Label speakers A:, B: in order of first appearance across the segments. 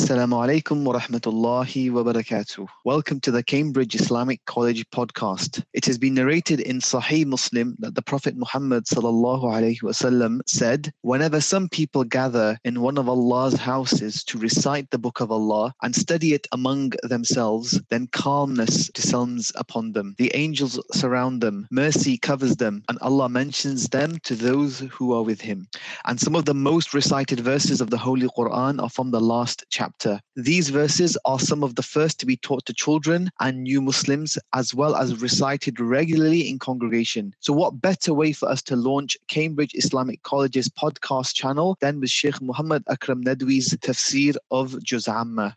A: Assalamu alaikum wa rahmatullahi wa barakatuh. Welcome to the Cambridge Islamic College podcast. It has been narrated in Sahih Muslim that the Prophet Muhammad sallallahu alaihi wasallam said, "Whenever some people gather in one of Allah's houses to recite the Book of Allah and study it among themselves, then calmness descends upon them. The angels surround them, mercy covers them, and Allah mentions them to those who are with Him." And some of the most recited verses of the Holy Quran are from the last chapter chapter. These verses are some of the first to be taught to children and new Muslims, as well as recited regularly in congregation. So, what better way for us to launch Cambridge Islamic College's podcast channel than with Sheikh Muhammad Akram Nadwi's tafsir of Juz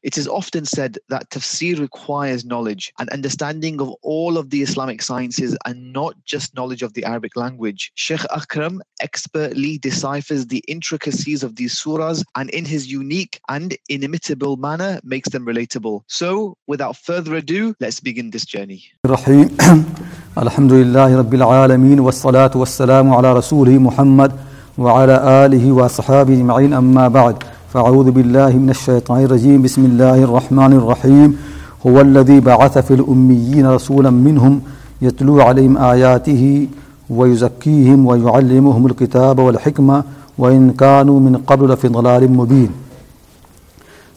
A: It is often said that tafsir requires knowledge and understanding of all of the Islamic sciences and not just knowledge of the Arabic language. Sheikh Akram expertly deciphers the intricacies of these surahs and in his unique and inimitable relatable manner makes them relatable. So, without further ado, let's begin this journey.
B: الحمد لله رب العالمين والصلاة والسلام على رسوله محمد وعلى آله وصحابه أجمعين أما بعد فأعوذ بالله من الشيطان الرجيم بسم الله الرحمن الرحيم هو الذي بعث في الأميين رسولا منهم يتلو عليهم آياته ويزكيهم ويعلمهم الكتاب والحكمة وإن كانوا من قبل لفي ضلال مبين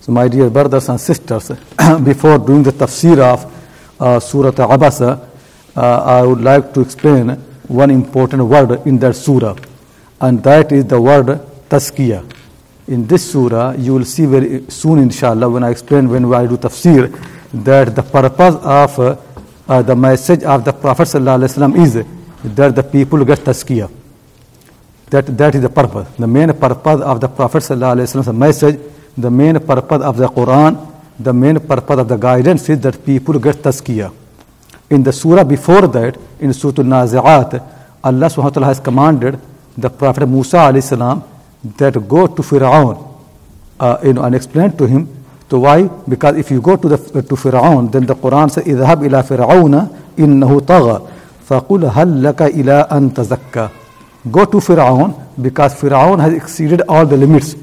B: so, my dear brothers and sisters, before doing the tafsir of uh, Surah al uh, I would like to explain one important word in that surah, and that is the word tazkiyah. In this surah, you will see very soon, inshallah, when I explain when I do tafsir, that the purpose of uh, uh, the message of the Prophet is that the people get tazkiyah. That, that is the purpose. The main purpose of the Prophet ﷺ's message the main purpose of the Quran, the main purpose of the guidance is that people get tazkiyah. In the surah before that, in Surah Al-Nazi'at, Allah subhanahu wa ta'ala has commanded the Prophet Musa alayhi salam that go to Fir'aun uh, you know, and explain to him. So why? Because if you go to the to Fir'aun, then the Quran says, اذهب إلى فرعون إنه طغى فقل هل لك إلى أن تزكى Go to Fir'aun because Fir'aun has exceeded all the limits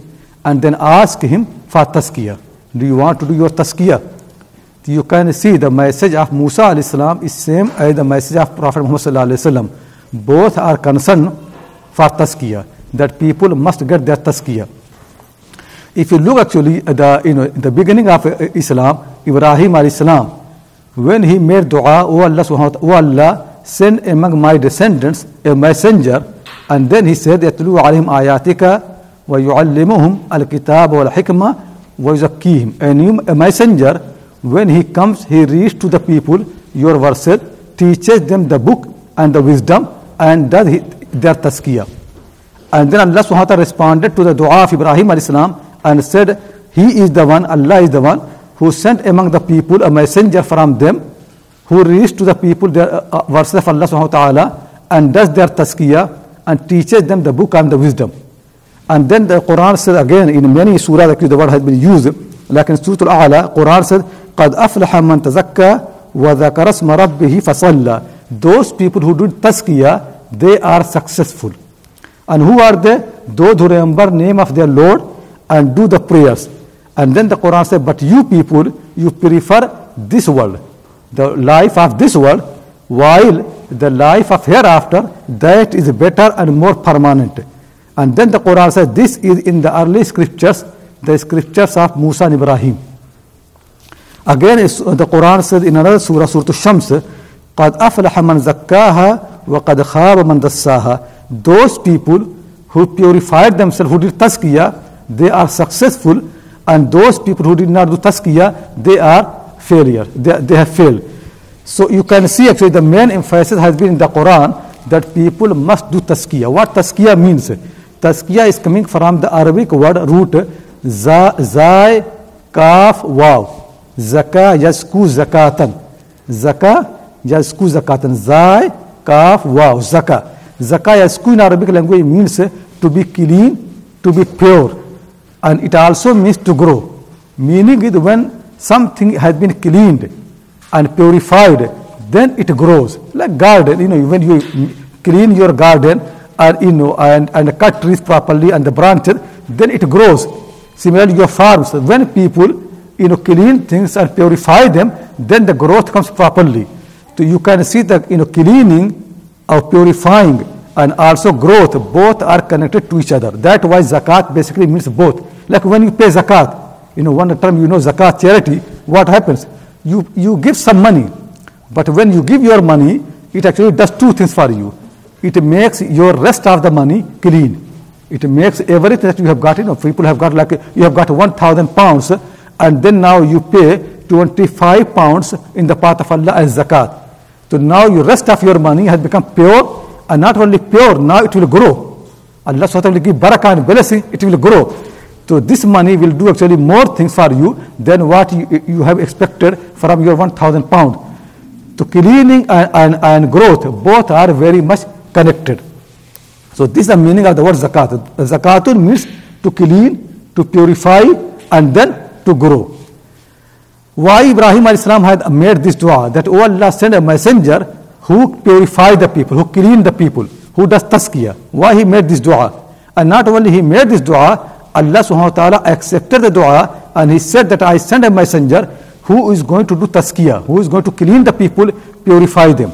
B: and then ask him for tazkiyah. Do you want to do your tazkiyah? You can see the message of Musa al-Islam is same as the message of Prophet Muhammad Both are concerned for tazkiyah that people must get their tazkiyah. If you look actually at the, you know, the beginning of uh, Islam, Ibrahim al-Islam, when he made dua, O Allah, wa Allah send among my descendants a messenger, and then he said, يَتْلُو عَلَيْهِمْ آيَاتِكَ وَيُعَلِّمُهُمْ الْكِتَابَ وَالْحِكْمَةَ وَيُزَكِّيهِمْ A new a messenger, when he comes, he reads to the people your verses, teaches them the book and the wisdom and does their tazkiyah. And then Allah subhanahu wa ta'ala responded to the dua of Ibrahim al-Islam and said, He is the one, Allah is the one who sent among the people a messenger from them who reads to the people their uh, verses uh, of Allah subhanahu wa ta'ala and does their tazkiyah and teaches them the book and the wisdom. And then the Quran said again in many surahs actually the word has been used. Like in Surah Al-A'la, Quran said, قَدْ أَفْلَحَ مَنْ تَزَكَّى وَذَكَرَ اسْمَ رَبِّهِ فَصَلَّى Those people who do tazkiyah, they are successful. And who are they? Those who remember name of their Lord and do the prayers. And then the Quran said, but you people, you prefer this world, the life of this world, while the life of hereafter, that is better and more permanent. And then the Quran says, This is in the early scriptures, the scriptures of Musa and Ibrahim. Again, uh, the Quran says in another surah, Surah Shams, قَدْ أَفْلَحَ مَنْ زَكَّاهَا وَقَدْ خَابَ مَنْ دَسَّاهَا Those people who purified themselves, who did tazkiyah, they are successful. And those people who did not do tazkiyah, they are failure. They, they have failed. So you can see actually the main emphasis has been in the Quran that people must do tazkiyah. What tazkiyah means? Tazkiyah is coming from the Arabic word root za, zai, kaf, waw. Zaka yasku zakatan. Zaka yasku zakatan. Zai, kaf, waw. Zaka. Zaka yasku in Arabic language means to be clean, to be pure. And it also means to grow. Meaning is when something has been cleaned and purified, then it grows. Like garden, you know, when you clean your garden, and you know and, and cut trees properly and the branches, then it grows. Similarly, your farms, when people you know clean things and purify them, then the growth comes properly. So you can see that you know cleaning or purifying and also growth, both are connected to each other. That why zakat basically means both. Like when you pay zakat, you know one term you know zakat charity, what happens? You you give some money, but when you give your money, it actually does two things for you it makes your rest of the money clean. It makes everything that you have got, you know, people have got like, you have got 1,000 pounds, and then now you pay 25 pounds in the path of Allah as zakat. So now your rest of your money has become pure, and not only pure, now it will grow. Allah SWT will give barakah and blessing, it will grow. So this money will do actually more things for you than what you, you have expected from your 1,000 pound. So cleaning and, and, and growth both are very much connected. So this is the meaning of the word zakat. Zakatun means to clean, to purify, and then to grow. Why Ibrahim al-Islam had made this dua that Allah send a messenger who purify the people, who clean the people, who does tazkiyah. Why he made this dua? And not only he made this dua, Allah subhanahu wa ta'ala accepted the dua and he said that I send a messenger who is going to do tazkiyah, who is going to clean the people, purify them.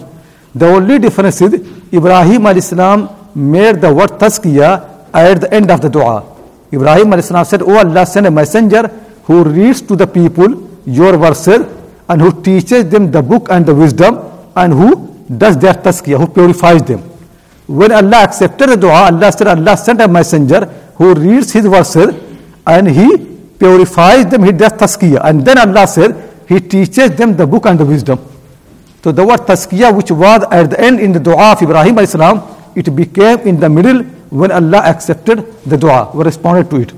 B: The only difference is Ibrahim al-Islam made the word tazkiyah at the end of the dua. Ibrahim al-Islam said, O oh Allah, send a messenger who reads to the people your verses and who teaches them the book and the wisdom and who does their tazkiyah, who purifies them. When Allah accepted the dua, Allah said, Allah sent a messenger who reads his verses and he purifies them, he does tazkiyah. And then Allah said, He teaches them the book and the wisdom. So the word tazkiyah which was at the end in the dua of Ibrahim salam, it became in the middle when Allah accepted the dua, responded to it.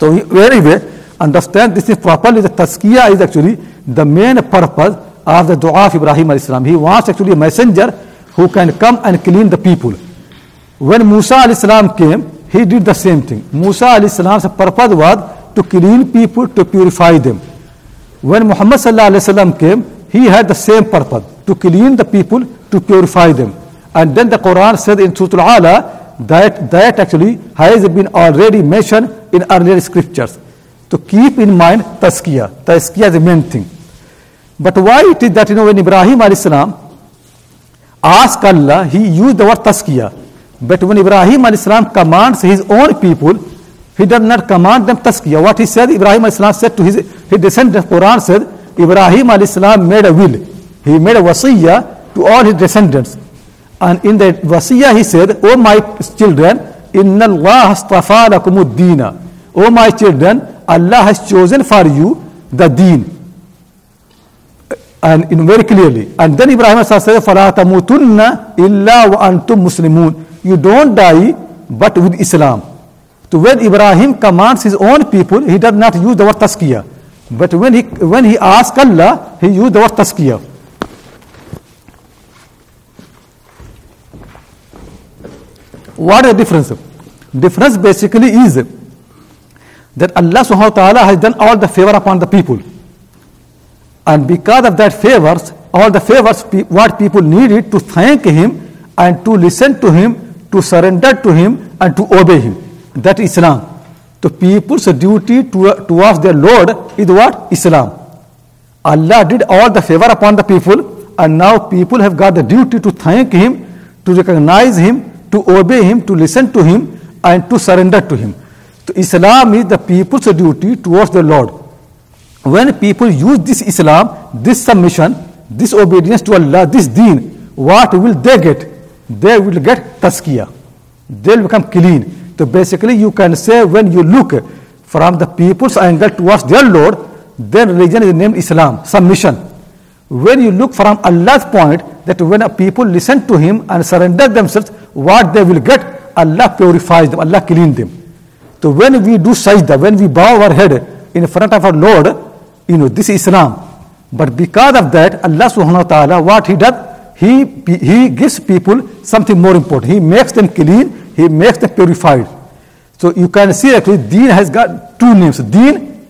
B: So anyway, understand this is properly the tazkiyah is actually the main purpose of the dua of Ibrahim salam. He wants actually a messenger who can come and clean the people. When Musa salam came, he did the same thing. Musa salam's purpose was to clean people, to purify them. When Muhammad came, he had the same purpose to clean the people, to purify them. And then the Quran said in Surah Al Ala that that actually has been already mentioned in earlier scriptures. To keep in mind Tazkiyah. Tazkiyah is the main thing. But why it is that you know when Ibrahim salam asked Allah, he used the word Tazkiyah. But when Ibrahim salam commands his own people, he does not command them Tazkiyah. What he said, Ibrahim salam said to his, his descendants, Quran said, Ibrahim al-Islam made a will. He made a wasiyah to all his descendants. And in that wasiyah he said, O my children, Inna Allah astafa lakumuddina. O my children, Allah has chosen for you the deen. And in very clearly. And then Ibrahim said, فَلَا تَمُوتُنَّ إِلَّا وَأَنْتُمْ مُسْلِمُونَ You don't die but with Islam. So when Ibrahim commands his own people, he does not use the word tazkiyah. But when he, when he asked Allah, he used the word tazkiyah. What is the difference? Difference basically is that Allah subhanahu wa ta'ala has done all the favor upon the people. And because of that favors, all the favors what people needed to thank him and to listen to him, to surrender to him and to obey him. That is Islam the people's duty towards their Lord is what? Islam. Allah did all the favor upon the people, and now people have got the duty to thank Him, to recognize Him, to obey Him, to listen to Him, and to surrender to Him. So, Islam is the people's duty towards the Lord. When people use this Islam, this submission, this obedience to Allah, this deen, what will they get? They will get tazkiyah. They will become clean so basically, you can say when you look from the people's angle towards their Lord, then religion is named Islam, submission. When you look from Allah's point, that when a people listen to Him and surrender themselves, what they will get, Allah purifies them, Allah cleans them. So when we do sajda, when we bow our head in front of our Lord, you know, this is Islam. But because of that, Allah subhanahu wa ta'ala, what He does, he, he gives people something more important. He makes them clean he makes them purified. So you can see actually deen has got two names. Deen,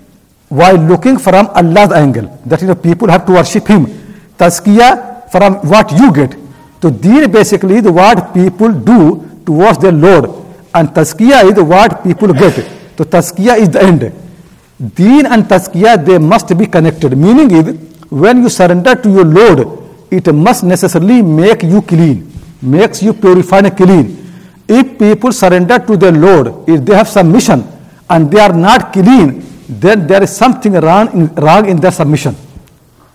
B: while looking from Allah's angle, that is, you know, people have to worship Him. Tazkiyah, from what you get. So deen basically is what people do towards their Lord, and tazkiyah is what people get. So tazkiyah is the end. Deen and tazkiyah they must be connected. Meaning is when you surrender to your Lord, it must necessarily make you clean, makes you purified and clean if people surrender to their Lord, if they have submission and they are not clean, then there is something wrong in, wrong in their submission.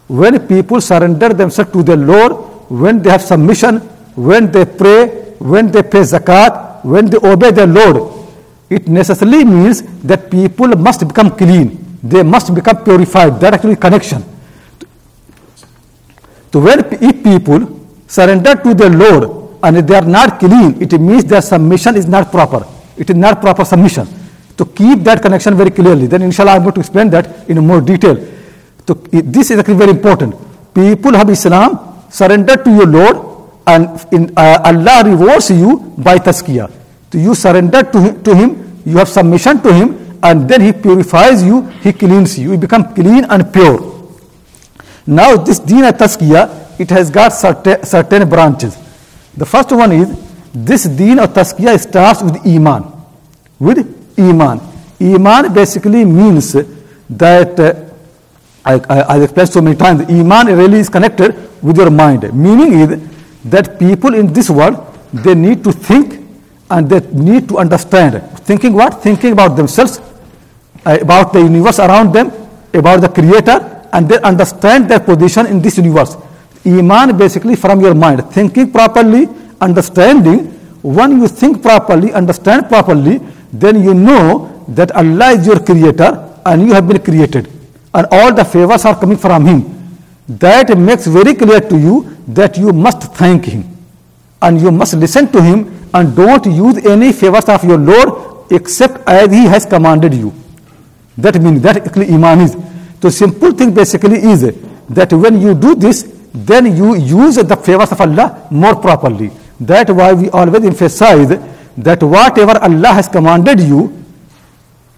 B: When people surrender themselves to their Lord, when they have submission, when they pray, when they pay zakat, when they obey their Lord, it necessarily means that people must become clean. They must become purified. That actually connection. So when if people surrender to their Lord and if they are not clean, it means their submission is not proper. It is not proper submission. To keep that connection very clearly, then inshallah I'm going to explain that in more detail. So this is actually very important. People have Islam surrender to your Lord and in, uh, Allah rewards you by tazkiyah. So you surrender to him, to him, you have submission to him, and then he purifies you, he cleans you, you become clean and pure. Now this deen of tazkiyah, it has got certain, certain branches. The first one is this deen or tazkiyah starts with iman. With iman. Iman basically means that, uh, I, I, have explained so many times, iman really is connected with your mind. Meaning is that people in this world, they need to think and they need to understand. Thinking what? Thinking about themselves, uh, about the universe around them, about the creator, and they understand their position in this universe. Iman basically from your mind, thinking properly, understanding. When you think properly, understand properly, then you know that Allah is your creator and you have been created, and all the favors are coming from Him. That makes very clear to you that you must thank Him and you must listen to Him and don't use any favors of your Lord except as He has commanded you. That means that actually Iman is. So, simple thing basically is that when you do this, then you use the favors of Allah more properly. That why we always emphasize that whatever Allah has commanded you,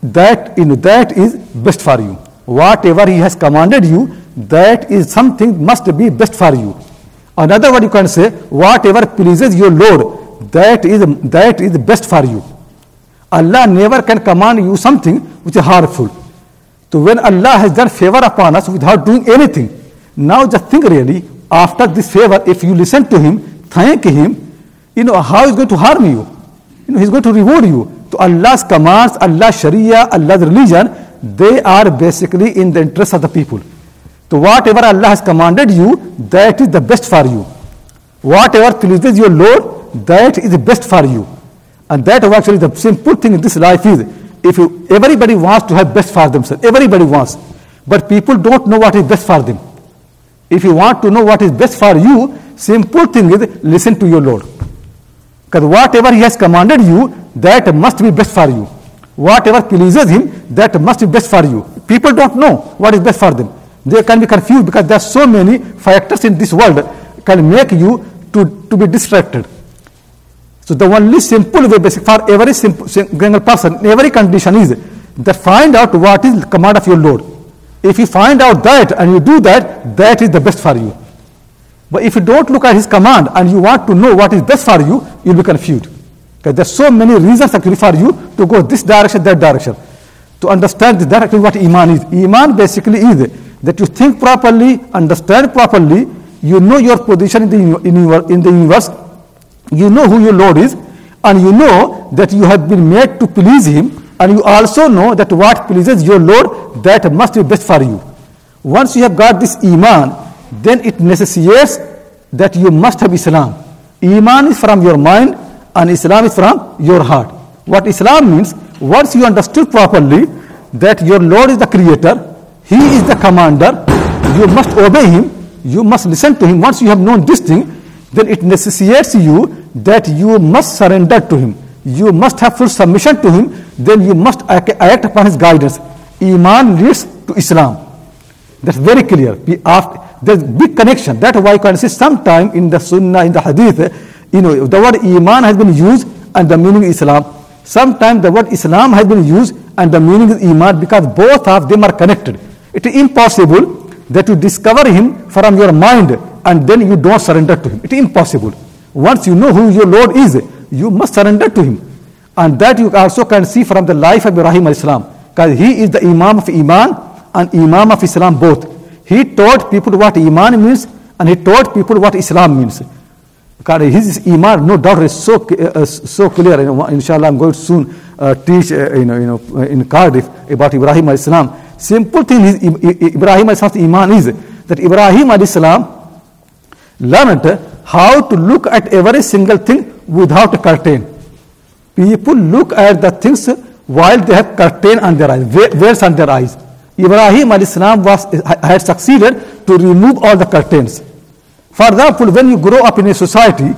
B: that in that is best for you. Whatever He has commanded you, that is something must be best for you. Another word you can say, whatever pleases your Lord, that is that is best for you. Allah never can command you something which is harmful. So when Allah has done favor upon us without doing anything, now just think really, after this favor, if you listen to him, thank him, you know, how he's going to harm you. You know, he's going to reward you. So Allah's commands, Allah's Sharia, Allah's religion, they are basically in the interest of the people. So whatever Allah has commanded you, that is the best for you. Whatever pleases your Lord, that is the best for you. And that is actually the simple thing in this life is, if you, everybody wants to have best for themselves, everybody wants, but people don't know what is best for them. If you want to know what is best for you, simple thing is listen to your Lord. Because whatever He has commanded you, that must be best for you. Whatever pleases Him, that must be best for you. People don't know what is best for them. They can be confused because there are so many factors in this world can make you to, to be distracted. So the only simple way basic for every simple, single person, every condition is that find out what is command of your Lord if you find out that and you do that, that is the best for you. But if you don't look at his command and you want to know what is best for you, you'll be confused. Because there's so many reasons actually for you to go this direction, that direction. To understand that actually what Iman is. Iman basically is that you think properly, understand properly, you know your position in the, in, in the universe, you know who your Lord is, and you know that you have been made to please Him, and you also know that what pleases your Lord, that must be best for you. Once you have got this Iman, then it necessitates that you must have Islam. Iman is from your mind and Islam is from your heart. What Islam means, once you understood properly that your Lord is the creator, He is the commander, you must obey Him, you must listen to Him. Once you have known this thing, then it necessitates you that you must surrender to Him. You must have full submission to Him then you must act upon his guidance. Iman leads to Islam. That's very clear. There's big connection. That's why you can see sometime in the Sunnah, in the Hadith, you know, the word Iman has been used and the meaning is Islam. Sometimes the word Islam has been used and the meaning is Iman because both of them are connected. It is impossible that you discover him from your mind and then you don't surrender to him. It is impossible. Once you know who your Lord is, you must surrender to him. And that you also can see from the life of Ibrahim al-Islam. Because he is the Imam of Iman and Imam of Islam both. He taught people what Iman means and he taught people what Islam means. Because his Iman, no doubt, is so, uh, so clear. Inshallah, I'm going to soon uh, teach uh, you know, you know, uh, in Cardiff about Ibrahim al-Islam. Simple thing is, Ibrahim al-Islam's Iman is that Ibrahim al-Islam learned how to look at every single thing without a curtain. People look at the things while they have curtain on their eyes, veils on their eyes. Ibrahim al salam was, had succeeded to remove all the curtains. For example, when you grow up in a society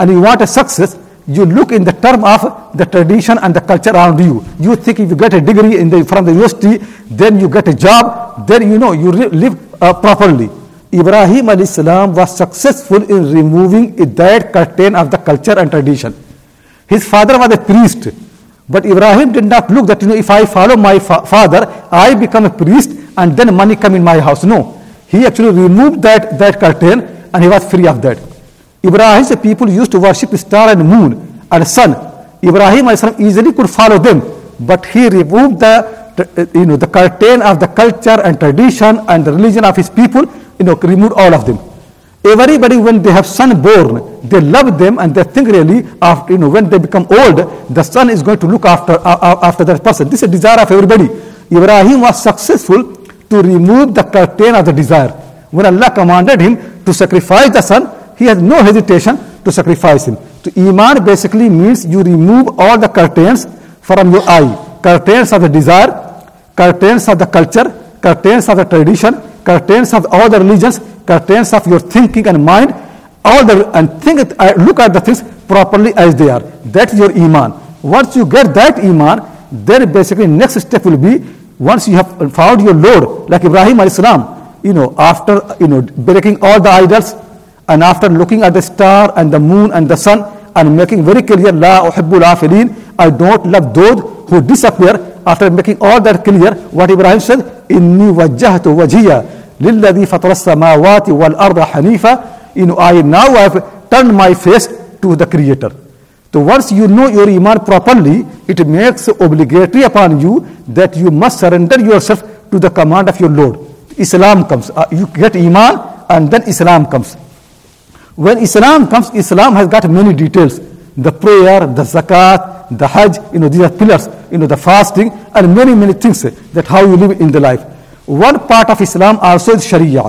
B: and you want a success, you look in the term of the tradition and the culture around you. You think if you get a degree in the, from the university, then you get a job, then you know you live uh, properly. Ibrahim al salam was successful in removing that curtain of the culture and tradition. His father was a priest. But Ibrahim did not look that, you know, if I follow my fa- father, I become a priest and then money come in my house. No. He actually removed that, that curtain and he was free of that. Ibrahim's people used to worship star and moon and sun. Ibrahim easily could follow them, but he removed the uh, you know the curtain of the culture and tradition and the religion of his people, you know, removed all of them. Everybody, when they have son born, they love them and they think really, after, you know, when they become old, the son is going to look after, uh, uh, after that person. This is a desire of everybody. Ibrahim was successful to remove the curtain of the desire. When Allah commanded him to sacrifice the son, he has no hesitation to sacrifice him. So, Iman basically means you remove all the curtains from your eye. Curtains of the desire, curtains of the culture, curtains of the tradition, curtains of all the religions, contains of your thinking and mind, all the and think it, uh, look at the things properly as they are. That's your iman. Once you get that iman, then basically next step will be once you have found your Lord, like Ibrahim alayhi islam you know, after you know breaking all the idols and after looking at the star and the moon and the sun and making very clear La uhibbul afilin, I don't love those who disappear after making all that clear, what Ibrahim said, Inni wajjahtu wajiyah. لِلَّذِي فَطَرَ السَّمَاوَاتِ وَالْأَرْضَ حَنِيفًا I have turned my face to the Creator. So once you know your iman properly, it makes obligatory upon you that you must surrender yourself to the command of your Lord. Islam comes. Uh, you get iman and then Islam comes. When Islam comes, Islam has got many details. The prayer, the zakat, the hajj, you know, these are pillars, you know, the fasting and many, many things that how you live in the life. One part of Islam also is Sharia,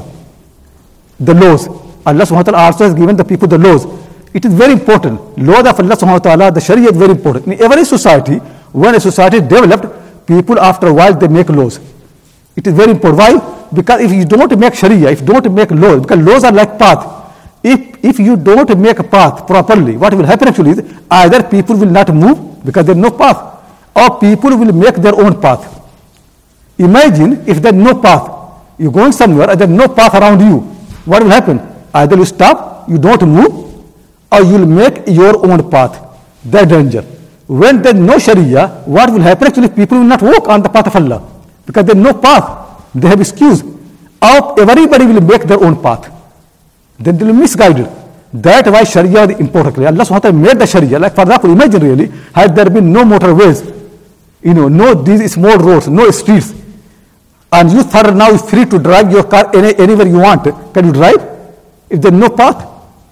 B: the laws. Allah subhanahu wa ta'ala also has given the people the laws. It is very important. Laws of Allah subhanahu wa ta'ala, the Sharia is very important. In every society, when a society developed, people after a while they make laws. It is very important. Why? Because if you don't make Sharia, if you don't make laws, because laws are like path. If, if you don't make a path properly, what will happen actually is either people will not move because there is no path, or people will make their own path. Imagine if there's no path. You're going somewhere and there's no path around you. What will happen? Either you stop, you don't move, or you'll make your own path. That danger. When there's no Sharia, what will happen? Actually, people will not walk on the path of Allah because there's no path. They have excuse. Out, everybody will make their own path. Then they'll be misguided. That's why Sharia is important. Allah SWT made the Sharia. Like for example, imagine really, had there been no motorways, you know, no these small roads, no streets, and you are now is free to drive your car any, anywhere you want. Can you drive? If there is no path,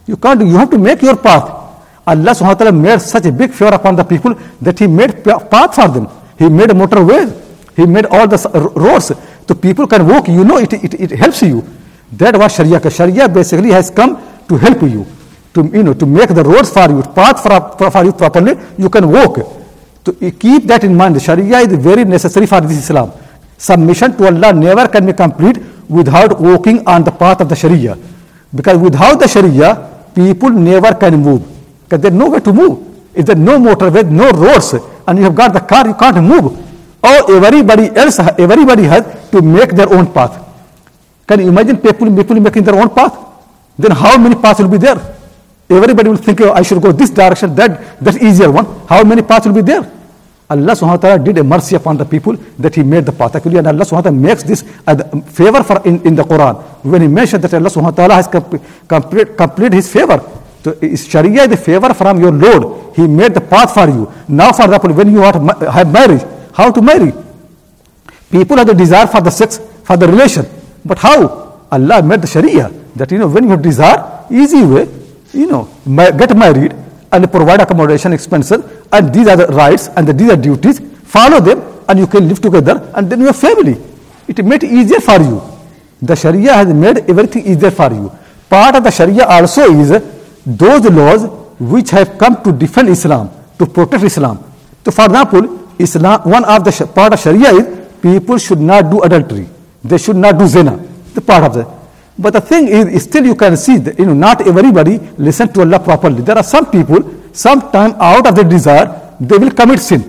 B: you can't. You have to make your path. Allah subhanahu wa ta'ala made such a big fear upon the people that he made path for them. He made motorway. He made all the roads. So people can walk. You know, it, it, it helps you. That was Sharia. Sharia basically has come to help you. To, you know, to make the roads for you, path for, for, for you properly, you can walk. To so keep that in mind. Sharia is very necessary for this Islam. Submission to Allah never can be complete without walking on the path of the Sharia. Because without the Sharia, people never can move. Because there's no way to move. If there's no motorway, no roads, and you have got the car, you can't move. Or everybody else, everybody has to make their own path. Can you imagine people, people making their own path? Then how many paths will be there? Everybody will think, oh, I should go this direction, that, that easier one. How many paths will be there? Allah subhanahu wa ta'ala did a mercy upon the people that he made the path. Actually, and Allah subhanahu wa ta'ala makes this a favor for in, in the Quran. When he mentioned that Allah subhanahu wa ta'ala has comp- complete, complete his favor. So is Sharia the favor from your Lord? He made the path for you. Now, for example, when you are have marriage, how to marry? People have the desire for the sex, for the relation. But how? Allah made the Sharia that you know when you have desire, easy way, you know, get married and provide accommodation expenses and these are the rights and these are duties follow them and you can live together and then your family it made easier for you the sharia has made everything easier for you part of the sharia also is those laws which have come to defend islam to protect islam so for example islam one of the part of sharia is people should not do adultery they should not do zina the part of the but the thing is, still you can see that you know, not everybody listen to Allah properly. There are some people, sometime out of their desire, they will commit sin.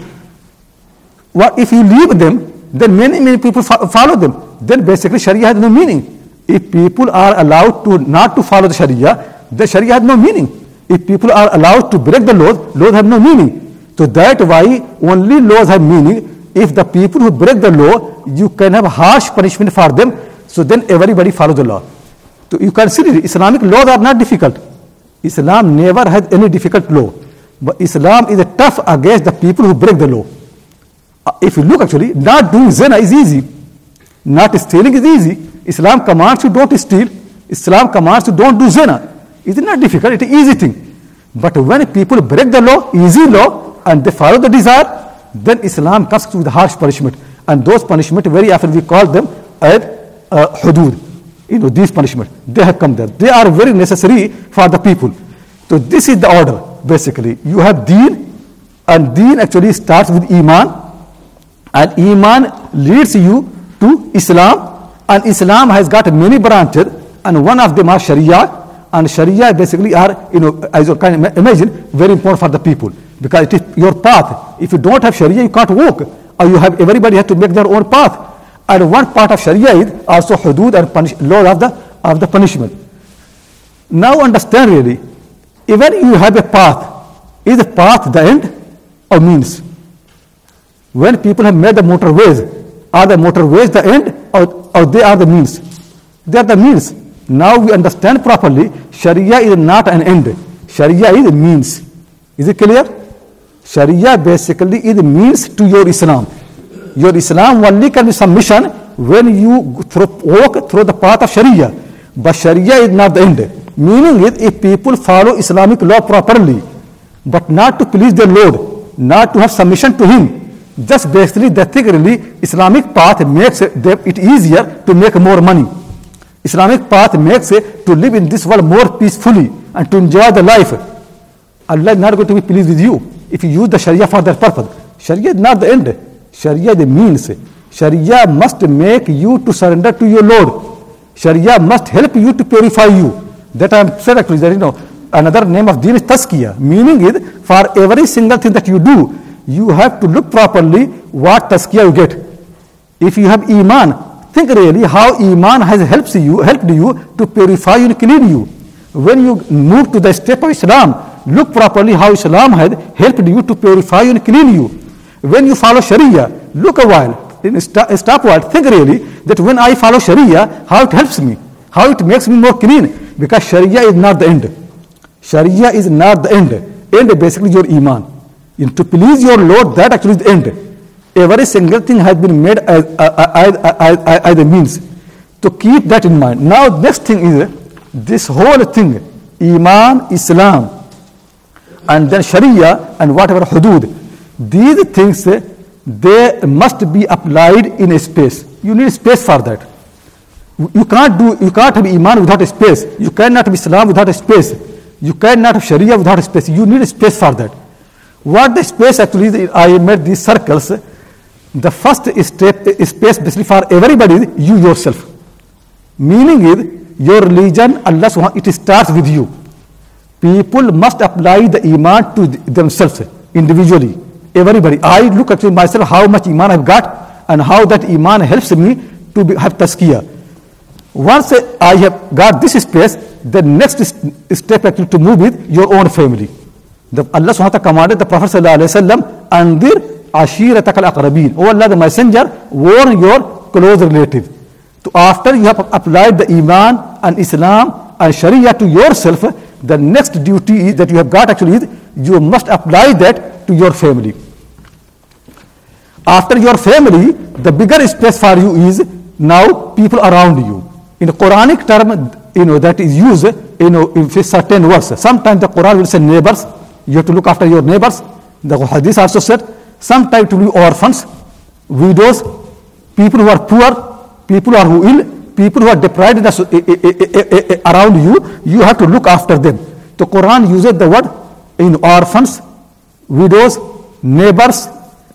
B: What if you leave them, then many, many people fo- follow them. Then basically Sharia has no meaning. If people are allowed to not to follow the Sharia, the Sharia has no meaning. If people are allowed to break the laws, laws have no meaning. So that why only laws have meaning. If the people who break the law, you can have harsh punishment for them. So then everybody follows the law. So you consider Islamic laws are not difficult. Islam never has any difficult law. But Islam is tough against the people who break the law. Uh, if you look actually, not doing zina is easy. Not stealing is easy. Islam commands you don't steal. Islam commands you don't do zina. It is not difficult, it is easy thing. But when people break the law, easy law, and they follow the desire, then Islam comes with harsh punishment. And those punishment very often we call them as uh, hudud you know, these punishments; they have come there. They are very necessary for the people. So this is the order, basically. You have deen, and deen actually starts with iman, and iman leads you to Islam, and Islam has got many branches, and one of them are Sharia, and Sharia basically are, you know, as you can imagine, very important for the people because it is your path. If you don't have Sharia, you can't walk, or you have everybody has to make their own path. And one part of Sharia is also hudud and punish, law of the, of the punishment. Now understand really, even you have a path, is the path the end or means? When people have made the motorways, are the motorways the end or, or they are the means? They are the means. Now we understand properly, Sharia is not an end. Sharia is a means. Is it clear? Sharia basically is a means to your Islam your Islam only can be submission when you through, walk through the path of Sharia. But Sharia is not the end. Meaning is if people follow Islamic law properly, but not to please their Lord, not to have submission to Him, just basically they think really Islamic path makes it easier to make more money. Islamic path makes it to live in this world more peacefully and to enjoy the life. Allah is not going to be pleased with you if you use the Sharia for that purpose. Sharia is not the end. Sharia the means. Sharia must make you to surrender to your Lord. Sharia must help you to purify you. That I am said actually that you know another name of deen is Meaning is for every single thing that you do, you have to look properly what tazkiyah you get. If you have iman, think really how iman has helps you, helped you to purify and clean you. When you move to the step of Islam, look properly how Islam has helped you to purify and clean you. When you follow Sharia, look a while, then stop, stop what? Think really that when I follow Sharia, how it helps me, how it makes me more clean. Because Sharia is not the end. Sharia is not the end. End basically your Iman. And to please your Lord, that actually is the end. Every single thing has been made as, as, as, as, as a means. To keep that in mind. Now, next thing is this whole thing Iman, Islam, and then Sharia, and whatever hudud. These things, eh, they must be applied in a space. You need space for that. You can't do, you can't have Iman without a space. You cannot have Islam without a space. You cannot have Sharia without a space. You need a space for that. What the space actually is, I made these circles. Eh, the first step, eh, space basically for everybody is you yourself. Meaning is your religion, Allah subhanahu it starts with you. People must apply the Iman to themselves individually everybody. I look at myself how much iman I've got and how that iman helps me to be, have tazkiyah. Once I have got this space, the next step actually to move with your own family. The, Allah subhanahu commanded the Prophet andir ashiratak al Oh Allah, the messenger, warn your close relative. So after you have applied the iman and Islam and Sharia to yourself, the next duty that you have got actually is you must apply that to your family. After your family, the bigger space for you is now people around you. In Quranic term, you know that is used, you know, in certain words, Sometimes the Quran will say neighbors. You have to look after your neighbors. The Hadith also said sometimes to be orphans, widows, people who are poor, people who are ill, people who are deprived in the, eh, eh, eh, around you, you have to look after them. The Quran uses the word in orphans, widows, neighbors,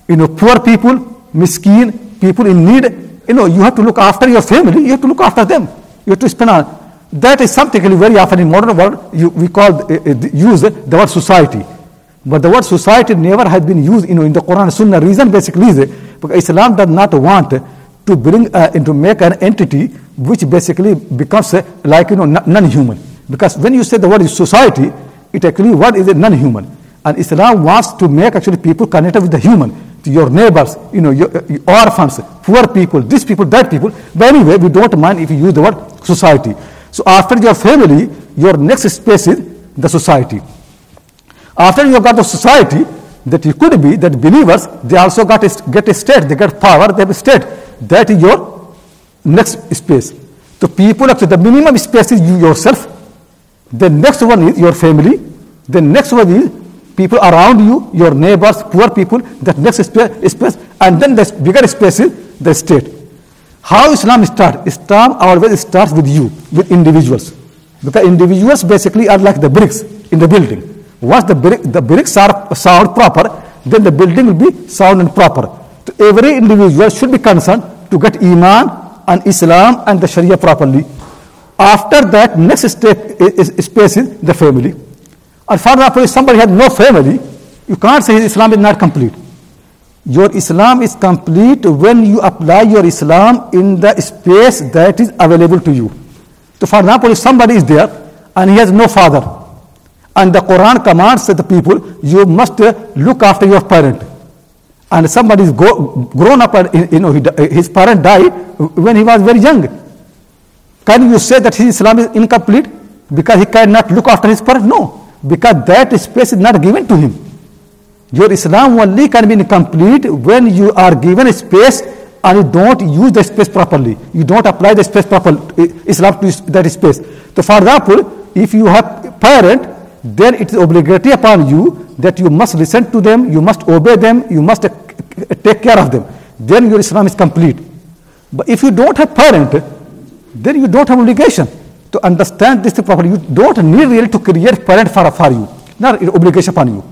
B: you know, poor people, miskin, people in need. You know, you have to look after your family, you have to look after them. You have to spend on. That is something very often in modern world you, we call use the word society. But the word society never has been used you know, in the Quran Sunnah. Reason basically is because Islam does not want to bring uh, make an entity which basically becomes uh, like you know non-human because when you say the word is society it actually what is a non-human and islam wants to make actually people connected with the human your neighbors you know your, your orphans poor people these people that people but anyway we don't mind if you use the word society so after your family your next space is the society after you have got the society that it could be that believers they also got a, get a state, they get power, they have a state. That is your next space. So people actually the minimum space is you yourself. The next one is your family. The next one is people around you, your neighbors, poor people. That next space, space and then the bigger space is the state. How Islam starts? Islam always starts with you, with individuals. Because individuals basically are like the bricks in the building once the, brick, the bricks are sound proper, then the building will be sound and proper. So every individual should be concerned to get Iman and Islam and the Sharia properly. After that, next step is, is space is the family. And for example, if somebody has no family, you can't say his Islam is not complete. Your Islam is complete when you apply your Islam in the space that is available to you. So, for example, if somebody is there and he has no father, and the Quran commands the people, you must look after your parent. And somebody is go, grown up, and you know, his parent died when he was very young. Can you say that his Islam is incomplete because he cannot look after his parent? No, because that space is not given to him. Your Islam only can be incomplete when you are given space and you don't use the space properly. You don't apply the space properly, eh, Islam to that space. So, for example, if you have parent then it is obligatory upon you that you must listen to them, you must obey them, you must take care of them. Then your Islam is complete. But if you don't have parent, then you don't have obligation to understand this properly. You don't need really to create parent for, for you, not obligation upon you.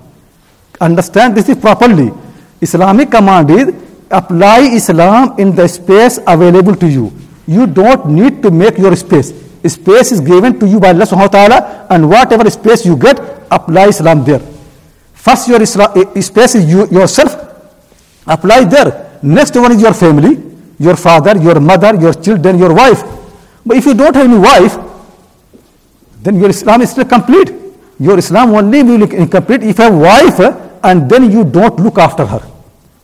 B: Understand this properly. Islamic command is apply Islam in the space available to you. You don't need to make your space space is given to you by Allah subhanahu wa ta'ala and whatever space you get, apply Islam there. First your Islam, space is you, yourself, apply there. Next one is your family, your father, your mother, your children, your wife. But if you don't have any wife, then your Islam is still complete. Your Islam only will be incomplete if you have wife eh, and then you don't look after her.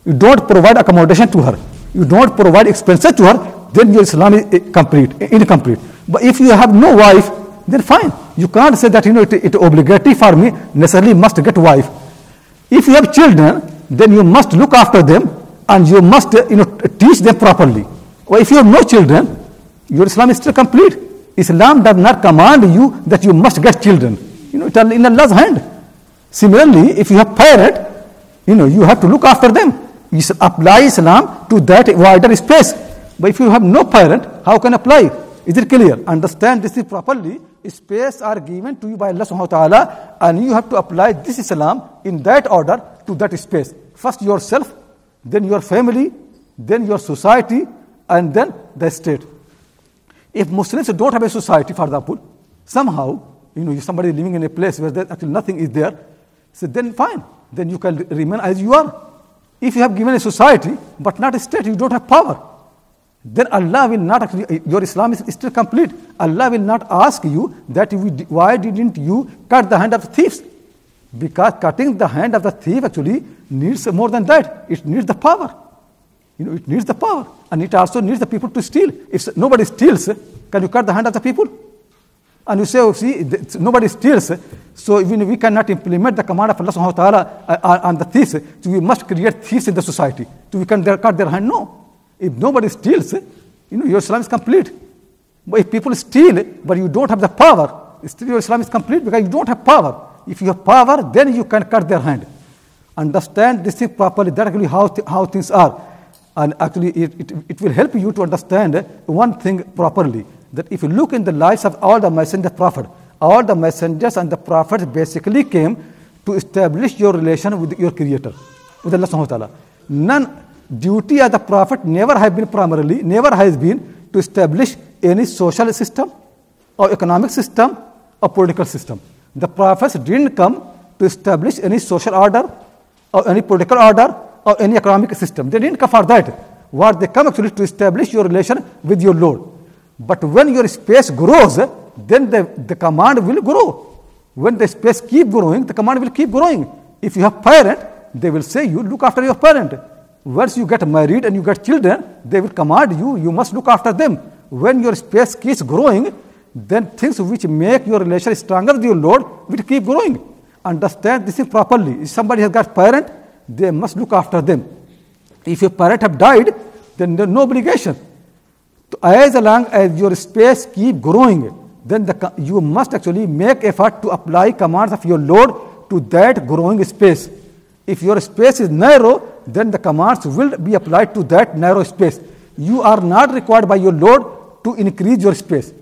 B: You don't provide accommodation to her. You don't provide expenses to her, then your Islam is eh, complete, incomplete. But if you have no wife, then fine. You can't say that you know it, it obligatory for me necessarily must get wife. If you have children, then you must look after them and you must you know teach them properly. Or if you have no children, your Islam is still complete. Islam does not command you that you must get children. You know, it's in Allah's hand. Similarly, if you have parent, you know, you have to look after them. You apply Islam to that wider space. But if you have no parent, how can apply? Is it clear? Understand this properly. Space are given to you by Allah subhanahu wa ta'ala and you have to apply this Islam in that order to that space. First yourself, then your family, then your society, and then the state. If Muslims don't have a society, for example, somehow, you know, somebody is living in a place where there actually nothing is there, so then fine, then you can remain as you are. If you have given a society but not a state, you don't have power then Allah will not actually, your Islam is still complete. Allah will not ask you that we, why didn't you cut the hand of the thieves? Because cutting the hand of the thief actually needs more than that. It needs the power. You know, it needs the power. And it also needs the people to steal. If nobody steals, can you cut the hand of the people? And you say, oh, see, nobody steals. So even we cannot implement the command of Allah subhanahu wa ta'ala uh, uh, on the thieves. So we must create thieves in the society. So we can cut their hand? No. If nobody steals, eh, you know, your Islam is complete. But if people steal, but you don't have the power, still your Islam is complete because you don't have power. If you have power, then you can cut their hand. Understand this thing properly. That's actually how, th- how things are. And actually, it, it, it will help you to understand eh, one thing properly. That if you look in the lives of all the messengers, prophet, all the messengers and the prophets basically came to establish your relation with your Creator, with Allah subhanahu wa ta'ala. None duty of the prophet never have been primarily, never has been to establish any social system or economic system or political system. The prophets didn't come to establish any social order or any political order or any economic system. They didn't come for that. What they come actually to establish your relation with your Lord. But when your space grows, then the, the command will grow. When the space keep growing, the command will keep growing. If you have parent, they will say you look after your parent once you get married and you get children, they will command you, you must look after them. When your space keeps growing, then things which make your relation stronger with your Lord will keep growing. Understand this thing properly. If somebody has got parent, they must look after them. If your parent have died, then there is no obligation. So as long as your space keep growing, then the, you must actually make effort to apply commands of your Lord to that growing space. If your space is narrow, then the commands will be applied to that narrow space. You are not required by your Lord to increase your space.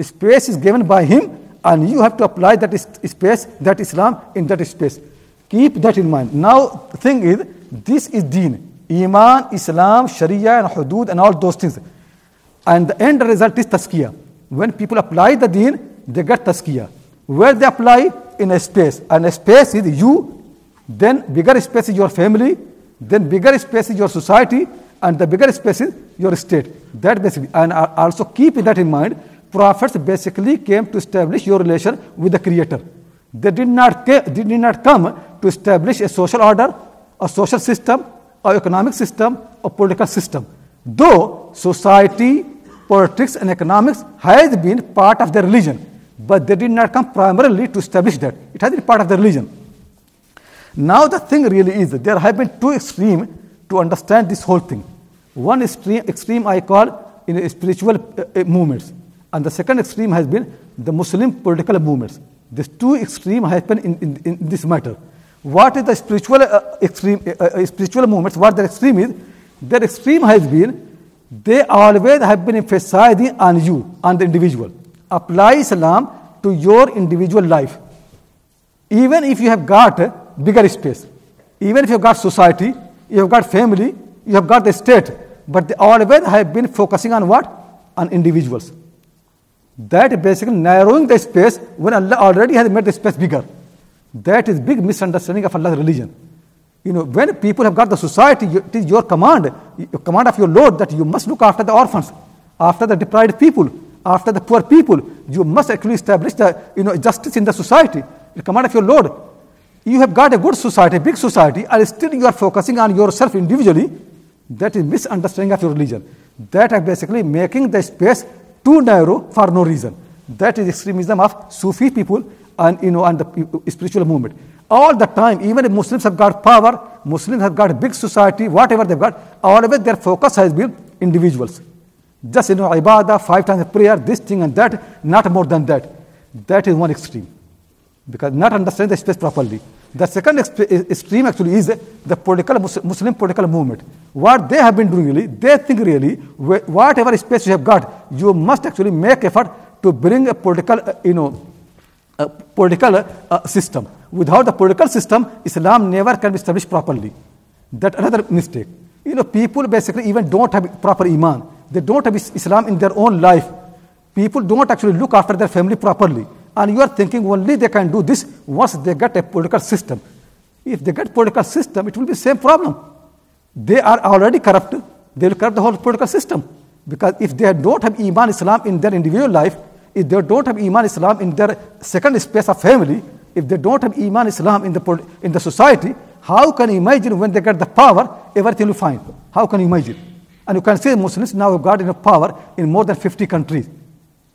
B: Space is given by him, and you have to apply that space, that Islam, in that space. Keep that in mind. Now, thing is, this is Deen. Iman, Islam, Sharia, and Hudud, and all those things. And the end result is Tazkiyah. When people apply the Deen, they get Tazkiyah. Where they apply? In a space. And a space is you, then bigger space is your family, then bigger space is your society and the bigger space is your state. That basically, and also keep that in mind, prophets basically came to establish your relation with the creator. They did not, they did not come to establish a social order, a social system, an economic system, a political system. Though society, politics, and economics has been part of their religion, but they did not come primarily to establish that. It has been part of their religion. Now the thing really is, there have been two extremes to understand this whole thing. One extreme, extreme I call in spiritual uh, uh, movements, and the second extreme has been the Muslim political movements. These two extremes happen in, in, in, this matter. What is the spiritual uh, extreme, uh, uh spiritual movements? What their extreme is? Their extreme has been they always have been emphasizing on you, on the individual. Apply Islam to your individual life. Even if you have got bigger space. Even if you've got society, you've got family, you have got the state, but they always have been focusing on what? On individuals. That basically narrowing the space when Allah already has made the space bigger. That is big misunderstanding of Allah's religion. You know, when people have got the society, it is your command, your command of your Lord that you must look after the orphans, after the deprived people, after the poor people. You must actually establish the you know justice in the society. The command of your Lord you have got a good society, big society, and still you are focusing on yourself individually, that is misunderstanding of your religion. That are basically making the space too narrow for no reason. That is extremism of Sufi people and you know and the spiritual movement. All the time, even Muslims have got power, Muslims have got big society, whatever they've got, always their focus has been individuals. Just you know, ibadah, five times prayer, this thing and that, not more than that. That is one extreme because not understand the space properly. The second extreme actually is the political Muslim political movement. What they have been doing really, they think really whatever space you have got, you must actually make effort to bring a political, uh, you know, a political uh, system. Without the political system, Islam never can be established properly. That another mistake. You know, people basically even don't have proper iman. They don't have Islam in their own life. People don't actually look after their family properly and you are thinking only they can do this once they get a political system. If they get political system, it will be same problem. They are already corrupt. They will corrupt the whole political system. Because if they don't have Iman Islam in their individual life, if they don't have Iman Islam in their second space of family, if they don't have Iman Islam in the, in the society, how can you imagine when they get the power, everything will fine? How can you imagine? And you can see Muslims now have got enough power in more than 50 countries.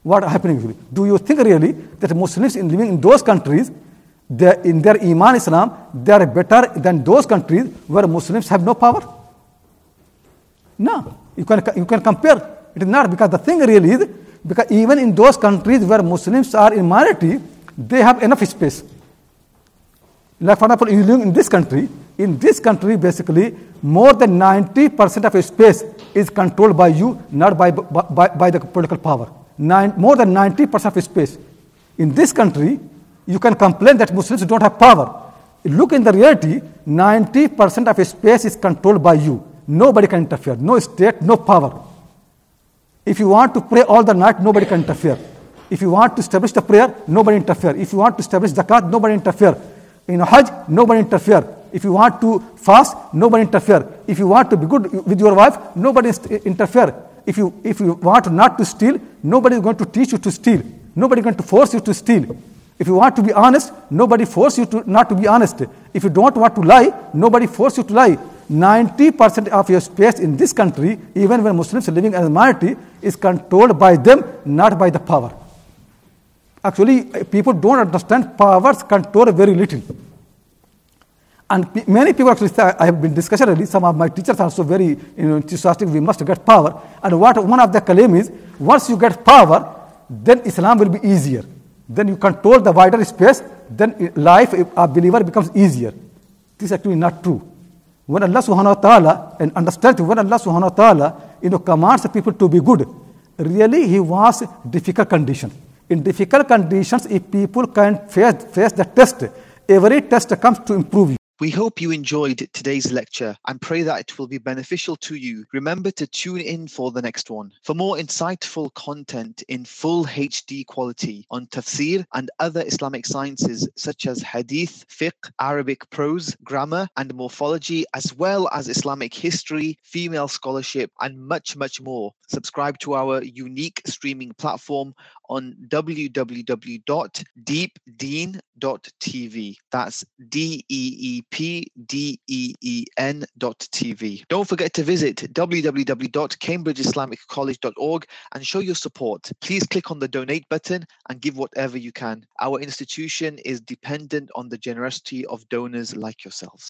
B: What happening really? Do you think really that Muslims in living in those countries, in their Iman Islam, they are better than those countries where Muslims have no power? No. You can, you can compare. It is not because the thing really is because even in those countries where Muslims are in minority, they have enough space. Like for example, you live in this country. In this country, basically, more than 90% of your space is controlled by you, not by, by, by the political power nine, more than 90% of space. In this country, you can complain that Muslims don't have power. Look in the reality, 90% of space is controlled by you. Nobody can interfere. No state, no power. If you want to pray all the night, nobody can interfere. If you want to establish the prayer, nobody interfere. If you want to establish zakat, nobody interfere. In Hajj, nobody interfere. If you want to fast, nobody interfere. If you want to be good with your wife, nobody interfere if you, if you want not to steal, nobody is going to teach you to steal. Nobody is going to force you to steal. If you want to be honest, nobody force you to not to be honest. If you don't want to lie, nobody force you to lie. 90% of your space in this country, even when Muslims are living as a minority, is controlled by them, not by the power. Actually, people don't understand powers control very little. And many people actually say, I have been discussing already, some of my teachers are also very you know, enthusiastic, we must get power. And what one of the claim is, once you get power, then Islam will be easier. Then you control the wider space, then life of believer becomes easier. This is actually not true. When Allah subhanahu wa ta'ala, and understand when Allah subhanahu wa ta'ala you know, commands people to be good, really he was difficult condition. In difficult conditions, if people can face, face the test, every test comes to improve you. We hope you enjoyed today's lecture and pray that it will be beneficial to you. Remember to tune in for the next one. For more insightful content in full HD quality on tafsir and other Islamic sciences such as hadith, fiqh, Arabic prose, grammar, and morphology, as well as Islamic history, female scholarship, and much, much more, subscribe to our unique streaming platform on www.deepdeen.tv. That's D-E-E-P Don't forget to visit www.cambridgeislamic.college.org and show your support. Please click on the donate button and give whatever you can. Our institution is dependent on the generosity of donors like yourselves.